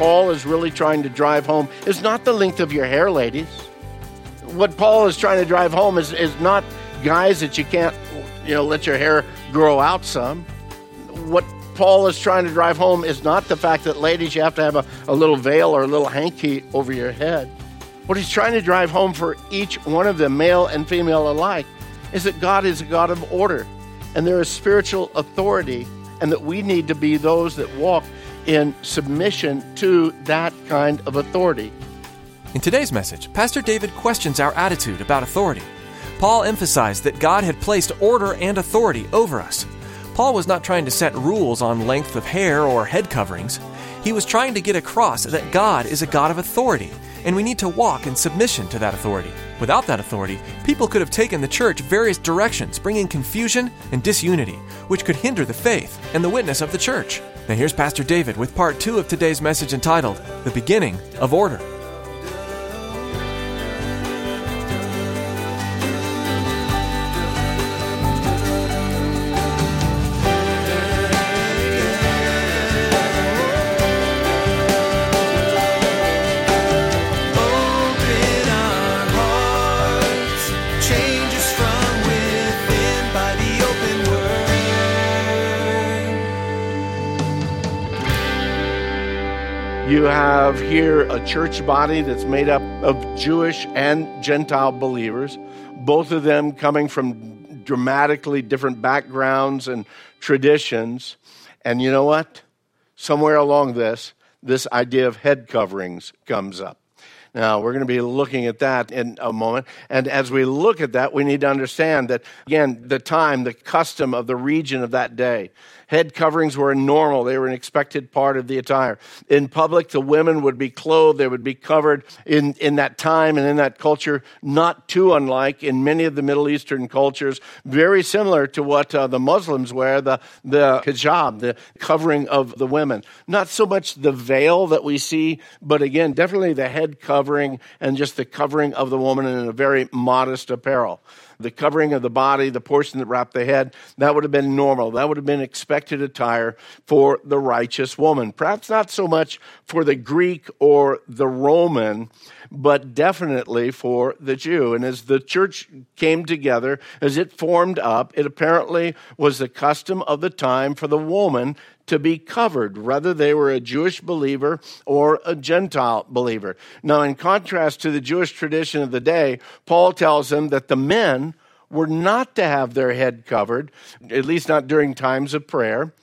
Paul is really trying to drive home is not the length of your hair, ladies. What Paul is trying to drive home is, is not guys that you can't, you know, let your hair grow out some. What Paul is trying to drive home is not the fact that ladies, you have to have a, a little veil or a little hanky over your head. What he's trying to drive home for each one of them, male and female alike, is that God is a God of order and there is spiritual authority, and that we need to be those that walk in submission to that kind of authority. In today's message, Pastor David questions our attitude about authority. Paul emphasized that God had placed order and authority over us. Paul was not trying to set rules on length of hair or head coverings. He was trying to get across that God is a God of authority, and we need to walk in submission to that authority. Without that authority, people could have taken the church various directions, bringing confusion and disunity, which could hinder the faith and the witness of the church. Now, here's Pastor David with part two of today's message entitled The Beginning of Order. You have here a church body that's made up of Jewish and Gentile believers, both of them coming from dramatically different backgrounds and traditions. And you know what? Somewhere along this, this idea of head coverings comes up. Now, we're going to be looking at that in a moment. And as we look at that, we need to understand that, again, the time, the custom of the region of that day. Head coverings were normal, they were an expected part of the attire. In public, the women would be clothed, they would be covered in, in that time and in that culture, not too unlike in many of the Middle Eastern cultures, very similar to what uh, the Muslims wear, the, the hijab, the covering of the women. Not so much the veil that we see, but again, definitely the head covering and just the covering of the woman in a very modest apparel. The covering of the body, the portion that wrapped the head, that would have been normal. That would have been expected attire for the righteous woman. Perhaps not so much for the Greek or the Roman, but definitely for the Jew. And as the church came together, as it formed up, it apparently was the custom of the time for the woman to be covered, whether they were a Jewish believer or a Gentile believer. Now, in contrast to the Jewish tradition of the day, Paul tells them that the men were not to have their head covered, at least not during times of prayer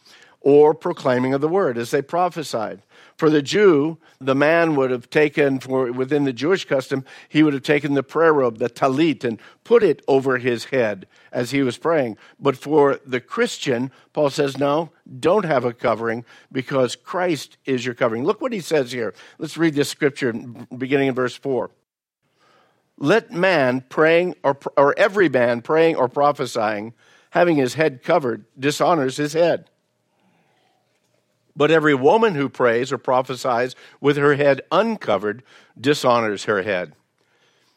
or proclaiming of the word as they prophesied. For the Jew, the man would have taken, for within the Jewish custom, he would have taken the prayer robe, the talit, and put it over his head as he was praying. But for the Christian, Paul says, no, don't have a covering because Christ is your covering. Look what he says here. Let's read this scripture beginning in verse 4. Let man praying, or, or every man praying or prophesying, having his head covered, dishonors his head. But every woman who prays or prophesies with her head uncovered dishonors her head.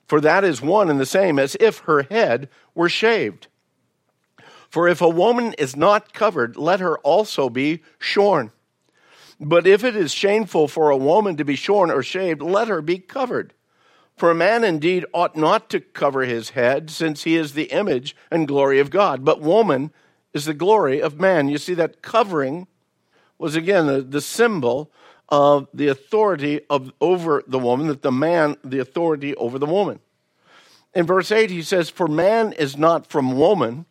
For that is one and the same as if her head were shaved. For if a woman is not covered, let her also be shorn. But if it is shameful for a woman to be shorn or shaved, let her be covered. For a man indeed ought not to cover his head, since he is the image and glory of God. But woman is the glory of man. You see, that covering was again the, the symbol of the authority of over the woman, that the man, the authority over the woman. In verse 8, he says, For man is not from woman,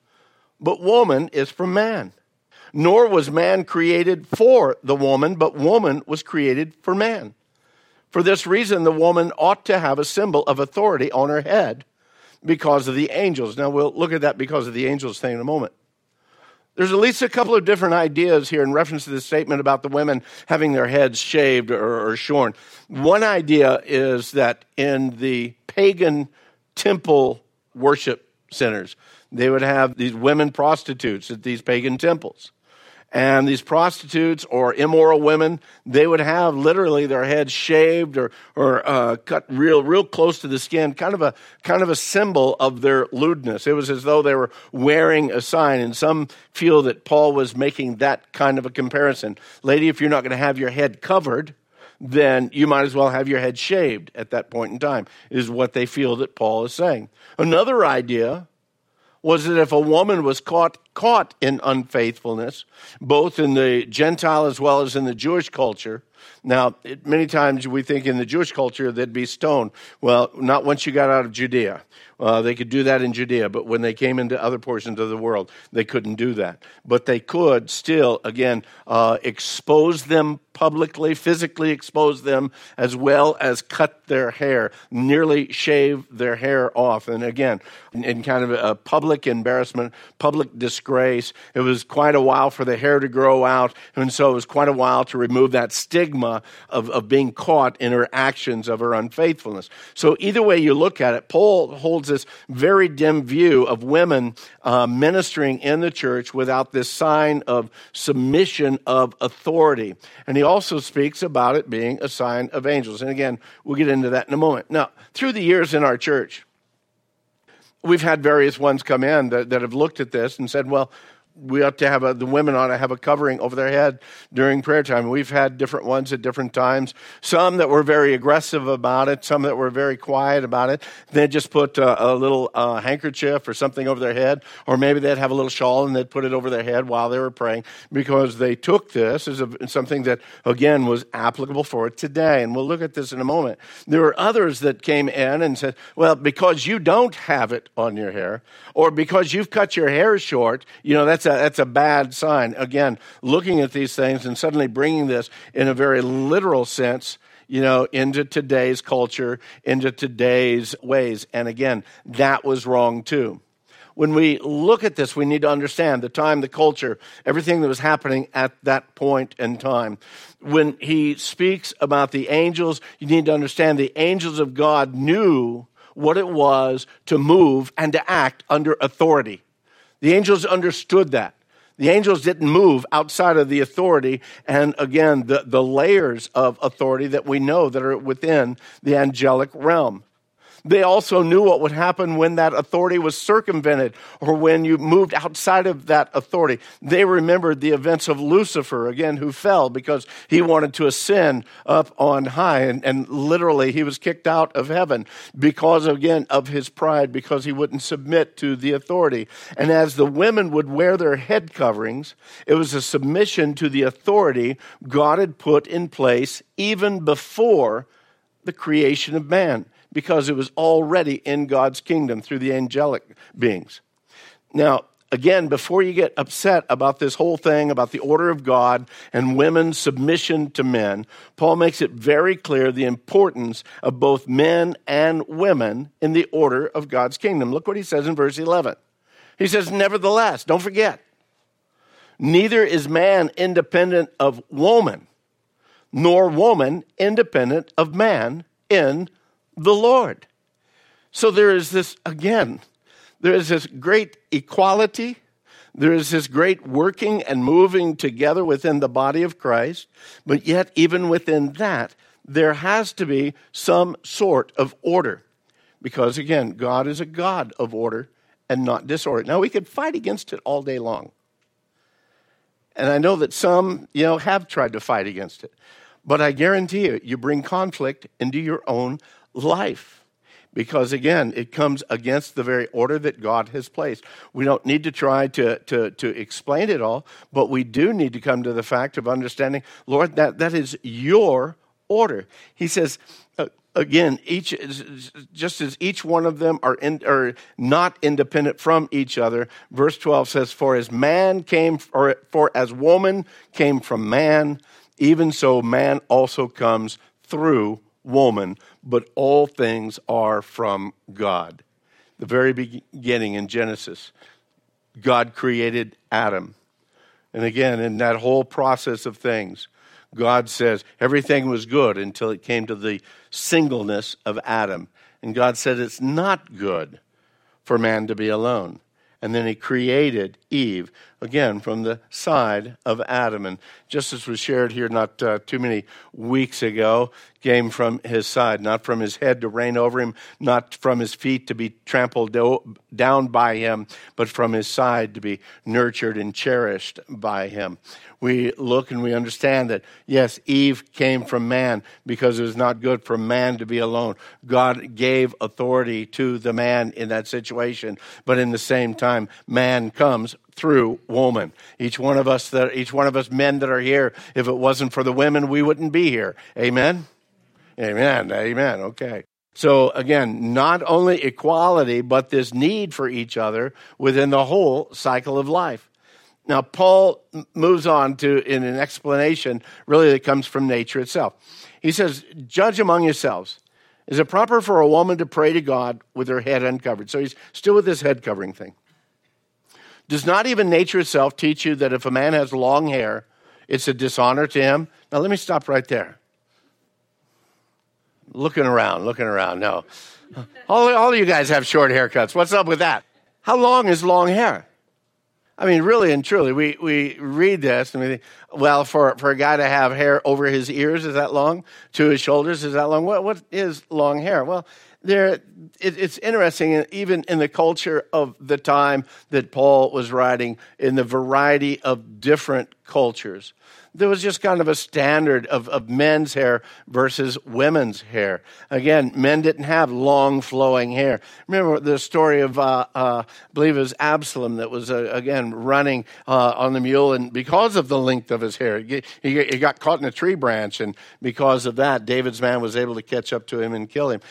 but woman is from man. Nor was man created for the woman, but woman was created for man. For this reason, the woman ought to have a symbol of authority on her head, because of the angels. Now, we'll look at that because of the angels thing in a moment. There's at least a couple of different ideas here in reference to this statement about the women having their heads shaved or, or shorn. One idea is that in the pagan temple worship centers, they would have these women prostitutes at these pagan temples. And these prostitutes or immoral women, they would have literally their heads shaved or, or uh, cut real, real close to the skin, kind of a kind of a symbol of their lewdness. It was as though they were wearing a sign. And some feel that Paul was making that kind of a comparison. Lady, if you're not going to have your head covered, then you might as well have your head shaved at that point in time, is what they feel that Paul is saying. Another idea was that if a woman was caught caught in unfaithfulness, both in the Gentile as well as in the Jewish culture. Now, it, many times we think in the Jewish culture they'd be stoned. Well, not once you got out of Judea. Uh, they could do that in Judea, but when they came into other portions of the world, they couldn't do that. But they could still, again, uh, expose them publicly, physically expose them, as well as cut their hair, nearly shave their hair off. And again, in, in kind of a public embarrassment, public disgrace. It was quite a while for the hair to grow out, and so it was quite a while to remove that stigma of, of being caught in her actions of her unfaithfulness. So either way you look at it, Paul holds this very dim view of women uh, ministering in the church without this sign of submission of authority. And he also speaks about it being a sign of angels. And again, we'll get into that in a moment. Now, through the years in our church, we've had various ones come in that, that have looked at this and said, well, we ought to have a, the women ought to have a covering over their head during prayer time. We've had different ones at different times. Some that were very aggressive about it, some that were very quiet about it. They just put a, a little uh, handkerchief or something over their head, or maybe they'd have a little shawl and they'd put it over their head while they were praying because they took this as a, something that, again, was applicable for today. And we'll look at this in a moment. There were others that came in and said, well, because you don't have it on your hair, or because you've cut your hair short, you know, that's a, that's a bad sign. Again, looking at these things and suddenly bringing this in a very literal sense, you know, into today's culture, into today's ways. And again, that was wrong too. When we look at this, we need to understand the time, the culture, everything that was happening at that point in time. When he speaks about the angels, you need to understand the angels of God knew what it was to move and to act under authority. The angels understood that. The angels didn't move outside of the authority and again, the, the layers of authority that we know that are within the angelic realm. They also knew what would happen when that authority was circumvented or when you moved outside of that authority. They remembered the events of Lucifer, again, who fell because he wanted to ascend up on high. And, and literally, he was kicked out of heaven because, again, of his pride, because he wouldn't submit to the authority. And as the women would wear their head coverings, it was a submission to the authority God had put in place even before the creation of man because it was already in God's kingdom through the angelic beings. Now, again, before you get upset about this whole thing about the order of God and women's submission to men, Paul makes it very clear the importance of both men and women in the order of God's kingdom. Look what he says in verse 11. He says, Nevertheless, don't forget, neither is man independent of woman, nor woman independent of man in the Lord. So there is this, again, there is this great equality. There is this great working and moving together within the body of Christ. But yet, even within that, there has to be some sort of order. Because again, God is a God of order and not disorder. Now, we could fight against it all day long. And I know that some, you know, have tried to fight against it. But I guarantee you, you bring conflict into your own life. Because again, it comes against the very order that God has placed. We don't need to try to, to, to explain it all, but we do need to come to the fact of understanding, Lord, that, that is your order. He says, uh, again, each just as each one of them are, in, are not independent from each other. Verse 12 says, For as man came, or for as woman came from man, even so man also comes through woman, but all things are from God. the very beginning in Genesis, God created Adam. And again, in that whole process of things, God says everything was good until it came to the singleness of Adam. And God said it's not good for man to be alone. And then he created Eve, again, from the side of Adam. And just as was shared here not uh, too many weeks ago, came from his side, not from his head to reign over him, not from his feet to be trampled do- down by him, but from his side to be nurtured and cherished by him we look and we understand that, yes, Eve came from man because it was not good for man to be alone. God gave authority to the man in that situation, but in the same time, man comes through woman. Each one of us that each one of us men that are here, if it wasn't for the women, we wouldn't be here. Amen. Amen. Amen. Okay. So again, not only equality, but this need for each other within the whole cycle of life. Now, Paul moves on to in an explanation really that comes from nature itself. He says, Judge among yourselves. Is it proper for a woman to pray to God with her head uncovered? So he's still with this head covering thing. Does not even nature itself teach you that if a man has long hair, it's a dishonor to him? Now, let me stop right there. Looking around, looking around. No. All, all of you guys have short haircuts. What's up with that? How long is long hair? I mean, really and truly, we, we read this and we think, well, for, for a guy to have hair over his ears, is that long? To his shoulders, is that long? What, what is long hair? Well, there, it, it's interesting, even in the culture of the time that Paul was writing, in the variety of different cultures there was just kind of a standard of, of men's hair versus women's hair. Again, men didn't have long flowing hair. Remember the story of, uh, uh, I believe it was Absalom that was, uh, again, running uh, on the mule, and because of the length of his hair, he, he got caught in a tree branch, and because of that, David's man was able to catch up to him and kill him.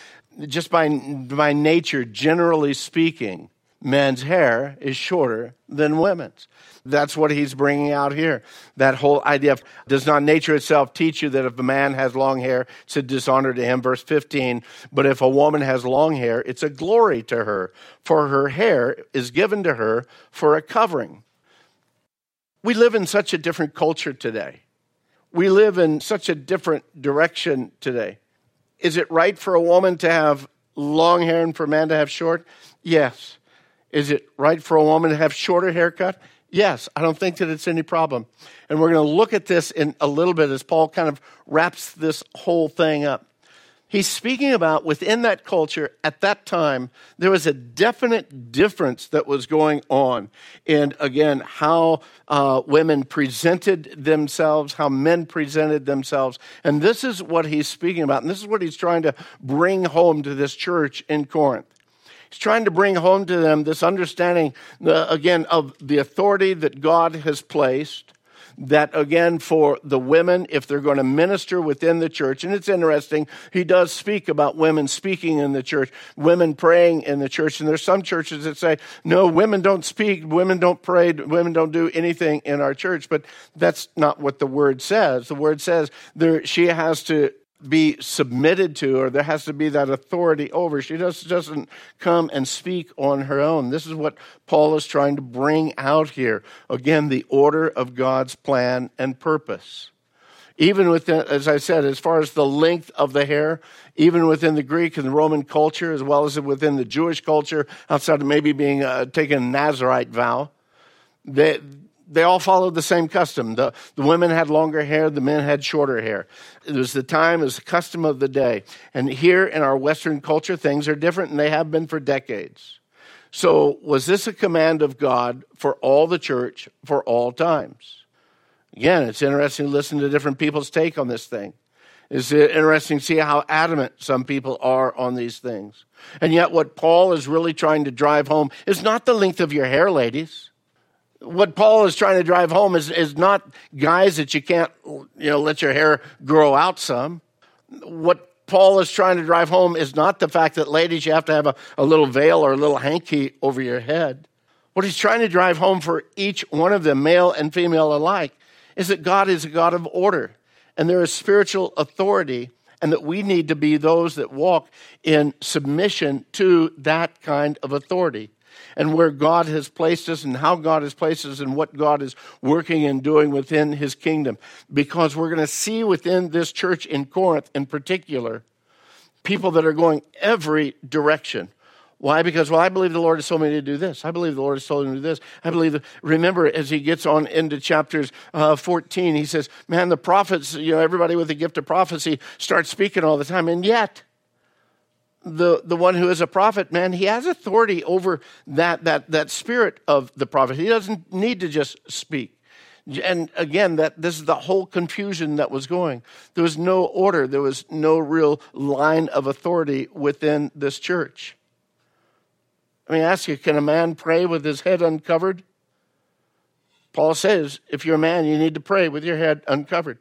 Just by, by nature, generally speaking, men's hair is shorter than women's. That's what he's bringing out here. That whole idea of does not nature itself teach you that if a man has long hair, it's a dishonor to him? Verse 15. But if a woman has long hair, it's a glory to her, for her hair is given to her for a covering. We live in such a different culture today. We live in such a different direction today. Is it right for a woman to have long hair and for a man to have short? Yes. Is it right for a woman to have shorter haircut? Yes, I don't think that it's any problem. And we're going to look at this in a little bit as Paul kind of wraps this whole thing up. He's speaking about within that culture at that time, there was a definite difference that was going on in, again, how uh, women presented themselves, how men presented themselves. And this is what he's speaking about. And this is what he's trying to bring home to this church in Corinth. He's trying to bring home to them this understanding, uh, again, of the authority that God has placed. That again, for the women, if they're going to minister within the church, and it's interesting, he does speak about women speaking in the church, women praying in the church. And there's some churches that say, no, women don't speak, women don't pray, women don't do anything in our church. But that's not what the word says. The word says there, she has to be submitted to, or there has to be that authority over. She just doesn't come and speak on her own. This is what Paul is trying to bring out here. Again, the order of God's plan and purpose. Even within, as I said, as far as the length of the hair, even within the Greek and the Roman culture, as well as within the Jewish culture, outside of maybe being uh, taking a Nazarite vow, they, they all followed the same custom. The, the women had longer hair, the men had shorter hair. It was the time, it was the custom of the day. And here in our Western culture, things are different, and they have been for decades. So, was this a command of God for all the church for all times? Again, it's interesting to listen to different people's take on this thing. It's interesting to see how adamant some people are on these things. And yet, what Paul is really trying to drive home is not the length of your hair, ladies what Paul is trying to drive home is, is not guys that you can't, you know, let your hair grow out some. What Paul is trying to drive home is not the fact that ladies, you have to have a, a little veil or a little hanky over your head. What he's trying to drive home for each one of them, male and female alike, is that God is a God of order and there is spiritual authority and that we need to be those that walk in submission to that kind of authority and where God has placed us and how God has placed us and what God is working and doing within his kingdom. Because we're going to see within this church in Corinth in particular people that are going every direction. Why? Because, well, I believe the Lord has told me to do this. I believe the Lord has told me to do this. I believe, that, remember, as he gets on into chapters uh, 14, he says, man, the prophets, you know, everybody with the gift of prophecy starts speaking all the time. And yet, the, the one who is a prophet, man, he has authority over that, that, that spirit of the prophet. He doesn't need to just speak. And again, that this is the whole confusion that was going. There was no order. There was no real line of authority within this church. Let me ask you, can a man pray with his head uncovered? Paul says, if you're a man, you need to pray with your head uncovered.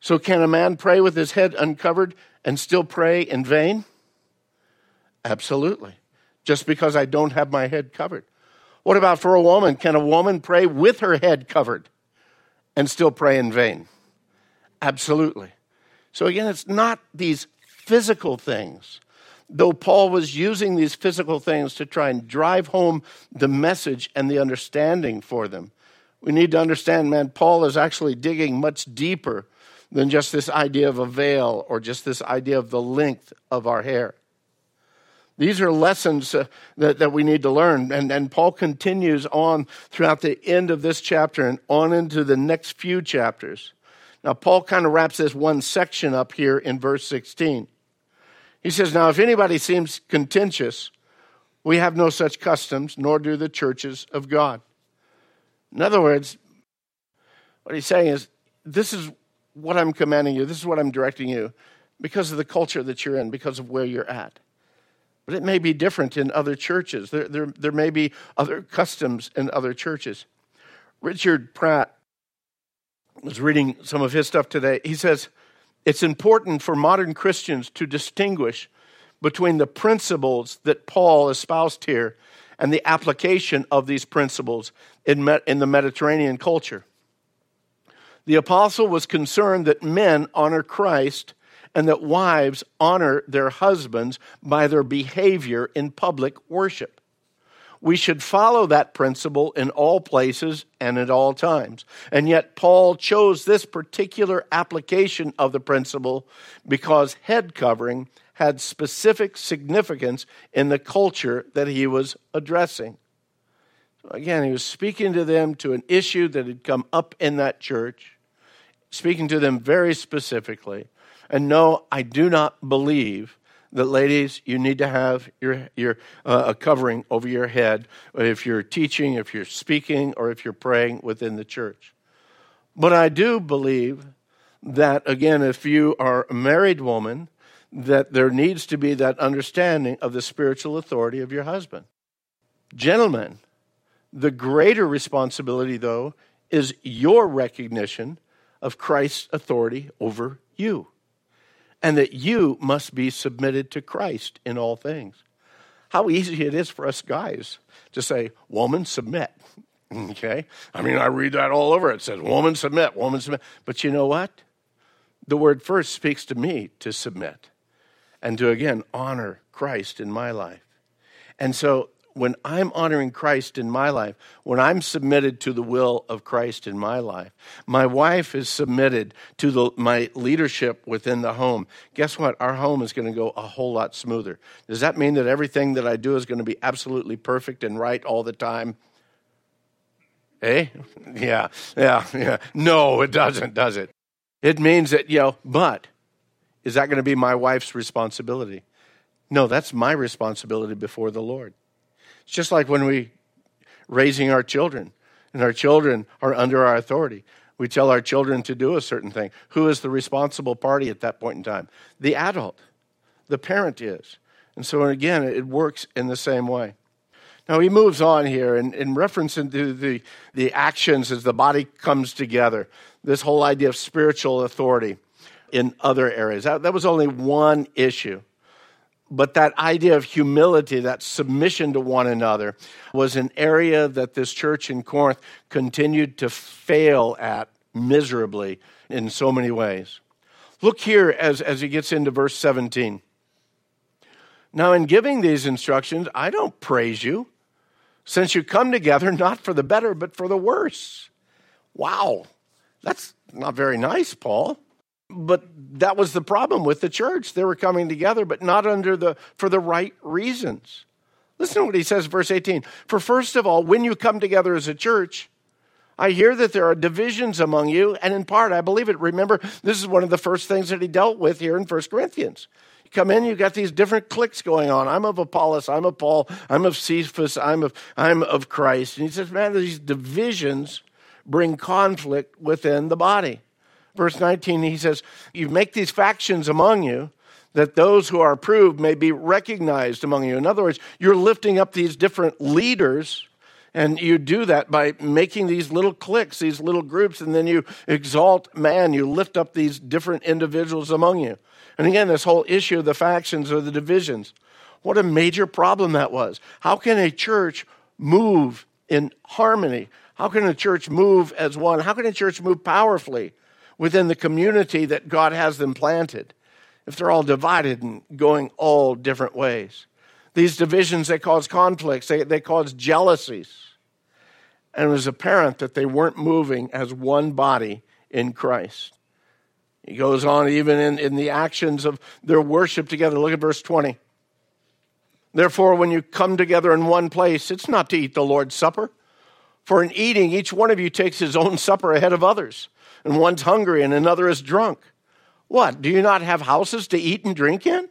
So, can a man pray with his head uncovered and still pray in vain? Absolutely. Just because I don't have my head covered. What about for a woman? Can a woman pray with her head covered and still pray in vain? Absolutely. So again, it's not these physical things. Though Paul was using these physical things to try and drive home the message and the understanding for them, we need to understand, man, Paul is actually digging much deeper than just this idea of a veil or just this idea of the length of our hair. These are lessons uh, that, that we need to learn. And, and Paul continues on throughout the end of this chapter and on into the next few chapters. Now, Paul kind of wraps this one section up here in verse 16. He says, Now, if anybody seems contentious, we have no such customs, nor do the churches of God. In other words, what he's saying is, This is what I'm commanding you, this is what I'm directing you, because of the culture that you're in, because of where you're at. But it may be different in other churches. There, there, there may be other customs in other churches. Richard Pratt was reading some of his stuff today. He says, It's important for modern Christians to distinguish between the principles that Paul espoused here and the application of these principles in, in the Mediterranean culture. The apostle was concerned that men honor Christ and that wives honor their husbands by their behavior in public worship. We should follow that principle in all places and at all times. And yet, Paul chose this particular application of the principle because head covering had specific significance in the culture that he was addressing. Again, he was speaking to them to an issue that had come up in that church, speaking to them very specifically. And no, I do not believe that, ladies, you need to have your, your uh, a covering over your head if you're teaching, if you're speaking, or if you're praying within the church. But I do believe that, again, if you are a married woman, that there needs to be that understanding of the spiritual authority of your husband. Gentlemen, the greater responsibility, though, is your recognition of Christ's authority over you and that you must be submitted to Christ in all things. How easy it is for us guys to say, woman, submit. Okay? I mean, I read that all over. It says, woman, submit, woman, submit. But you know what? The word first speaks to me to submit and to, again, honor Christ in my life. And so when I'm honoring Christ in my life, when I'm submitted to the will of Christ in my life, my wife is submitted to the, my leadership within the home, guess what? Our home is going to go a whole lot smoother. Does that mean that everything that I do is going to be absolutely perfect and right all the time? Eh? Yeah, yeah, yeah. No, it doesn't, does it? It means that, you know, but is that going to be my wife's responsibility? No, that's my responsibility before the Lord. It's just like when we raising our children, and our children are under our authority. We tell our children to do a certain thing. Who is the responsible party at that point in time? The adult. The parent is. And so, again, it works in the same way. Now, he moves on here in, in reference to the, the actions as the body comes together, this whole idea of spiritual authority in other areas. That, that was only one issue. But that idea of humility, that submission to one another, was an area that this church in Corinth continued to fail at miserably in so many ways. Look here as, as he gets into verse 17. Now, in giving these instructions, I don't praise you, since you come together not for the better, but for the worse. Wow, that's not very nice, Paul. But that was the problem with the church. They were coming together, but not under the for the right reasons. Listen to what he says, verse 18. For first of all, when you come together as a church, I hear that there are divisions among you, and in part, I believe it. Remember, this is one of the first things that he dealt with here in 1 Corinthians. You come in, you've got these different cliques going on. I'm of Apollos, I'm of Paul, I'm of Cephas, I'm of, I'm of Christ. And he says, man, these divisions bring conflict within the body. Verse 19, he says, You make these factions among you that those who are approved may be recognized among you. In other words, you're lifting up these different leaders and you do that by making these little cliques, these little groups, and then you exalt man. You lift up these different individuals among you. And again, this whole issue of the factions or the divisions. What a major problem that was. How can a church move in harmony? How can a church move as one? How can a church move powerfully within the community that God has them planted if they're all divided and going all different ways? These divisions, they cause conflicts, they, they cause jealousies. And it was apparent that they weren't moving as one body in Christ. He goes on even in, in the actions of their worship together. Look at verse 20. Therefore, when you come together in one place, it's not to eat the Lord's Supper. For in eating, each one of you takes his own supper ahead of others, and one's hungry and another is drunk. What? Do you not have houses to eat and drink in?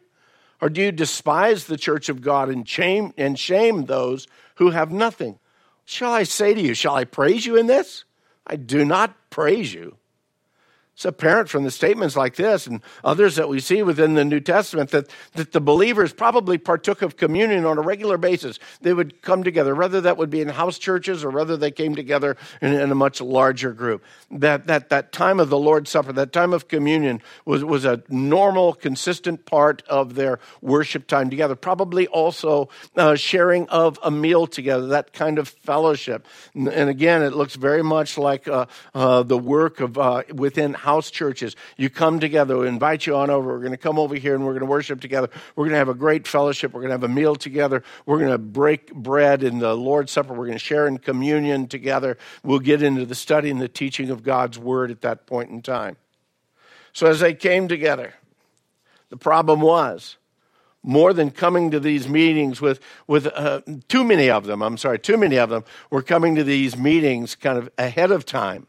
Or do you despise the church of God and shame, and shame those who have nothing? Shall I say to you, shall I praise you in this? I do not praise you. It's apparent from the statements like this and others that we see within the New Testament that, that the believers probably partook of communion on a regular basis. They would come together, whether that would be in house churches or whether they came together in, in a much larger group. That, that, that time of the Lord's Supper, that time of communion was, was a normal, consistent part of their worship time together. Probably also uh, sharing of a meal together, that kind of fellowship. And, and again, it looks very much like uh, uh, the work of uh, within house house churches. You come together, we invite you on over. We're going to come over here and we're going to worship together. We're going to have a great fellowship. We're going to have a meal together. We're going to break bread in the Lord's Supper. We're going to share in communion together. We'll get into the study and the teaching of God's Word at that point in time. So as they came together, the problem was more than coming to these meetings with, with uh, too many of them, I'm sorry, too many of them were coming to these meetings kind of ahead of time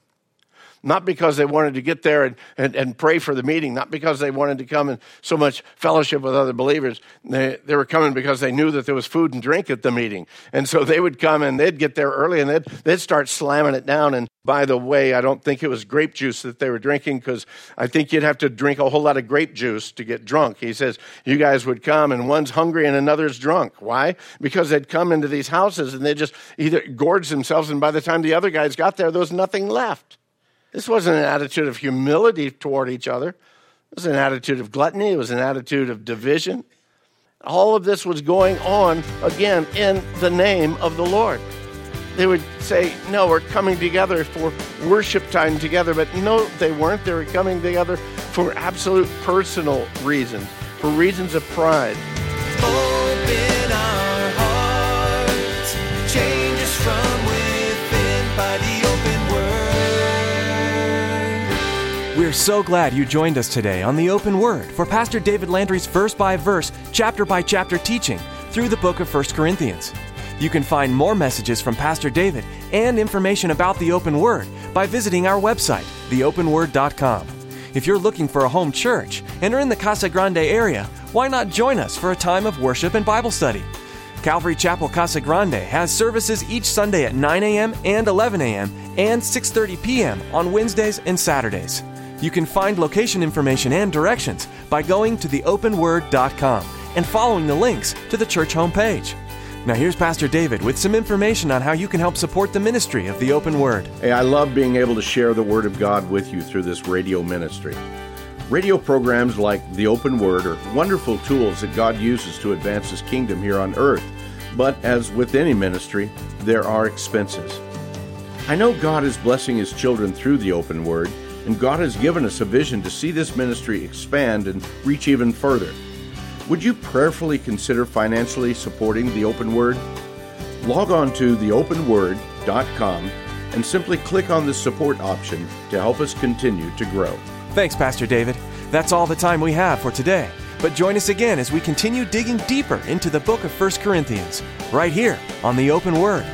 not because they wanted to get there and, and, and pray for the meeting, not because they wanted to come and so much fellowship with other believers. They, they were coming because they knew that there was food and drink at the meeting. And so they would come and they'd get there early and they'd, they'd start slamming it down. And by the way, I don't think it was grape juice that they were drinking because I think you'd have to drink a whole lot of grape juice to get drunk. He says, You guys would come and one's hungry and another's drunk. Why? Because they'd come into these houses and they just either gorge themselves, and by the time the other guys got there, there was nothing left. This wasn't an attitude of humility toward each other. It was an attitude of gluttony. It was an attitude of division. All of this was going on, again, in the name of the Lord. They would say, No, we're coming together for worship time together. But no, they weren't. They were coming together for absolute personal reasons, for reasons of pride. We're so glad you joined us today on the Open Word for Pastor David Landry's verse by verse, chapter by chapter teaching through the book of 1 Corinthians. You can find more messages from Pastor David and information about the Open Word by visiting our website, theopenword.com. If you're looking for a home church and are in the Casa Grande area, why not join us for a time of worship and Bible study? Calvary Chapel Casa Grande has services each Sunday at 9 a.m. and 11 a.m. and 6:30 p.m. on Wednesdays and Saturdays. You can find location information and directions by going to theopenword.com and following the links to the church homepage. Now here's Pastor David with some information on how you can help support the ministry of the Open Word. Hey, I love being able to share the Word of God with you through this radio ministry. Radio programs like The Open Word are wonderful tools that God uses to advance His kingdom here on earth. But as with any ministry, there are expenses. I know God is blessing His children through the Open Word, and God has given us a vision to see this ministry expand and reach even further. Would you prayerfully consider financially supporting the Open Word? Log on to theopenword.com and simply click on the support option to help us continue to grow. Thanks, Pastor David. That's all the time we have for today. But join us again as we continue digging deeper into the book of 1 Corinthians, right here on the Open Word.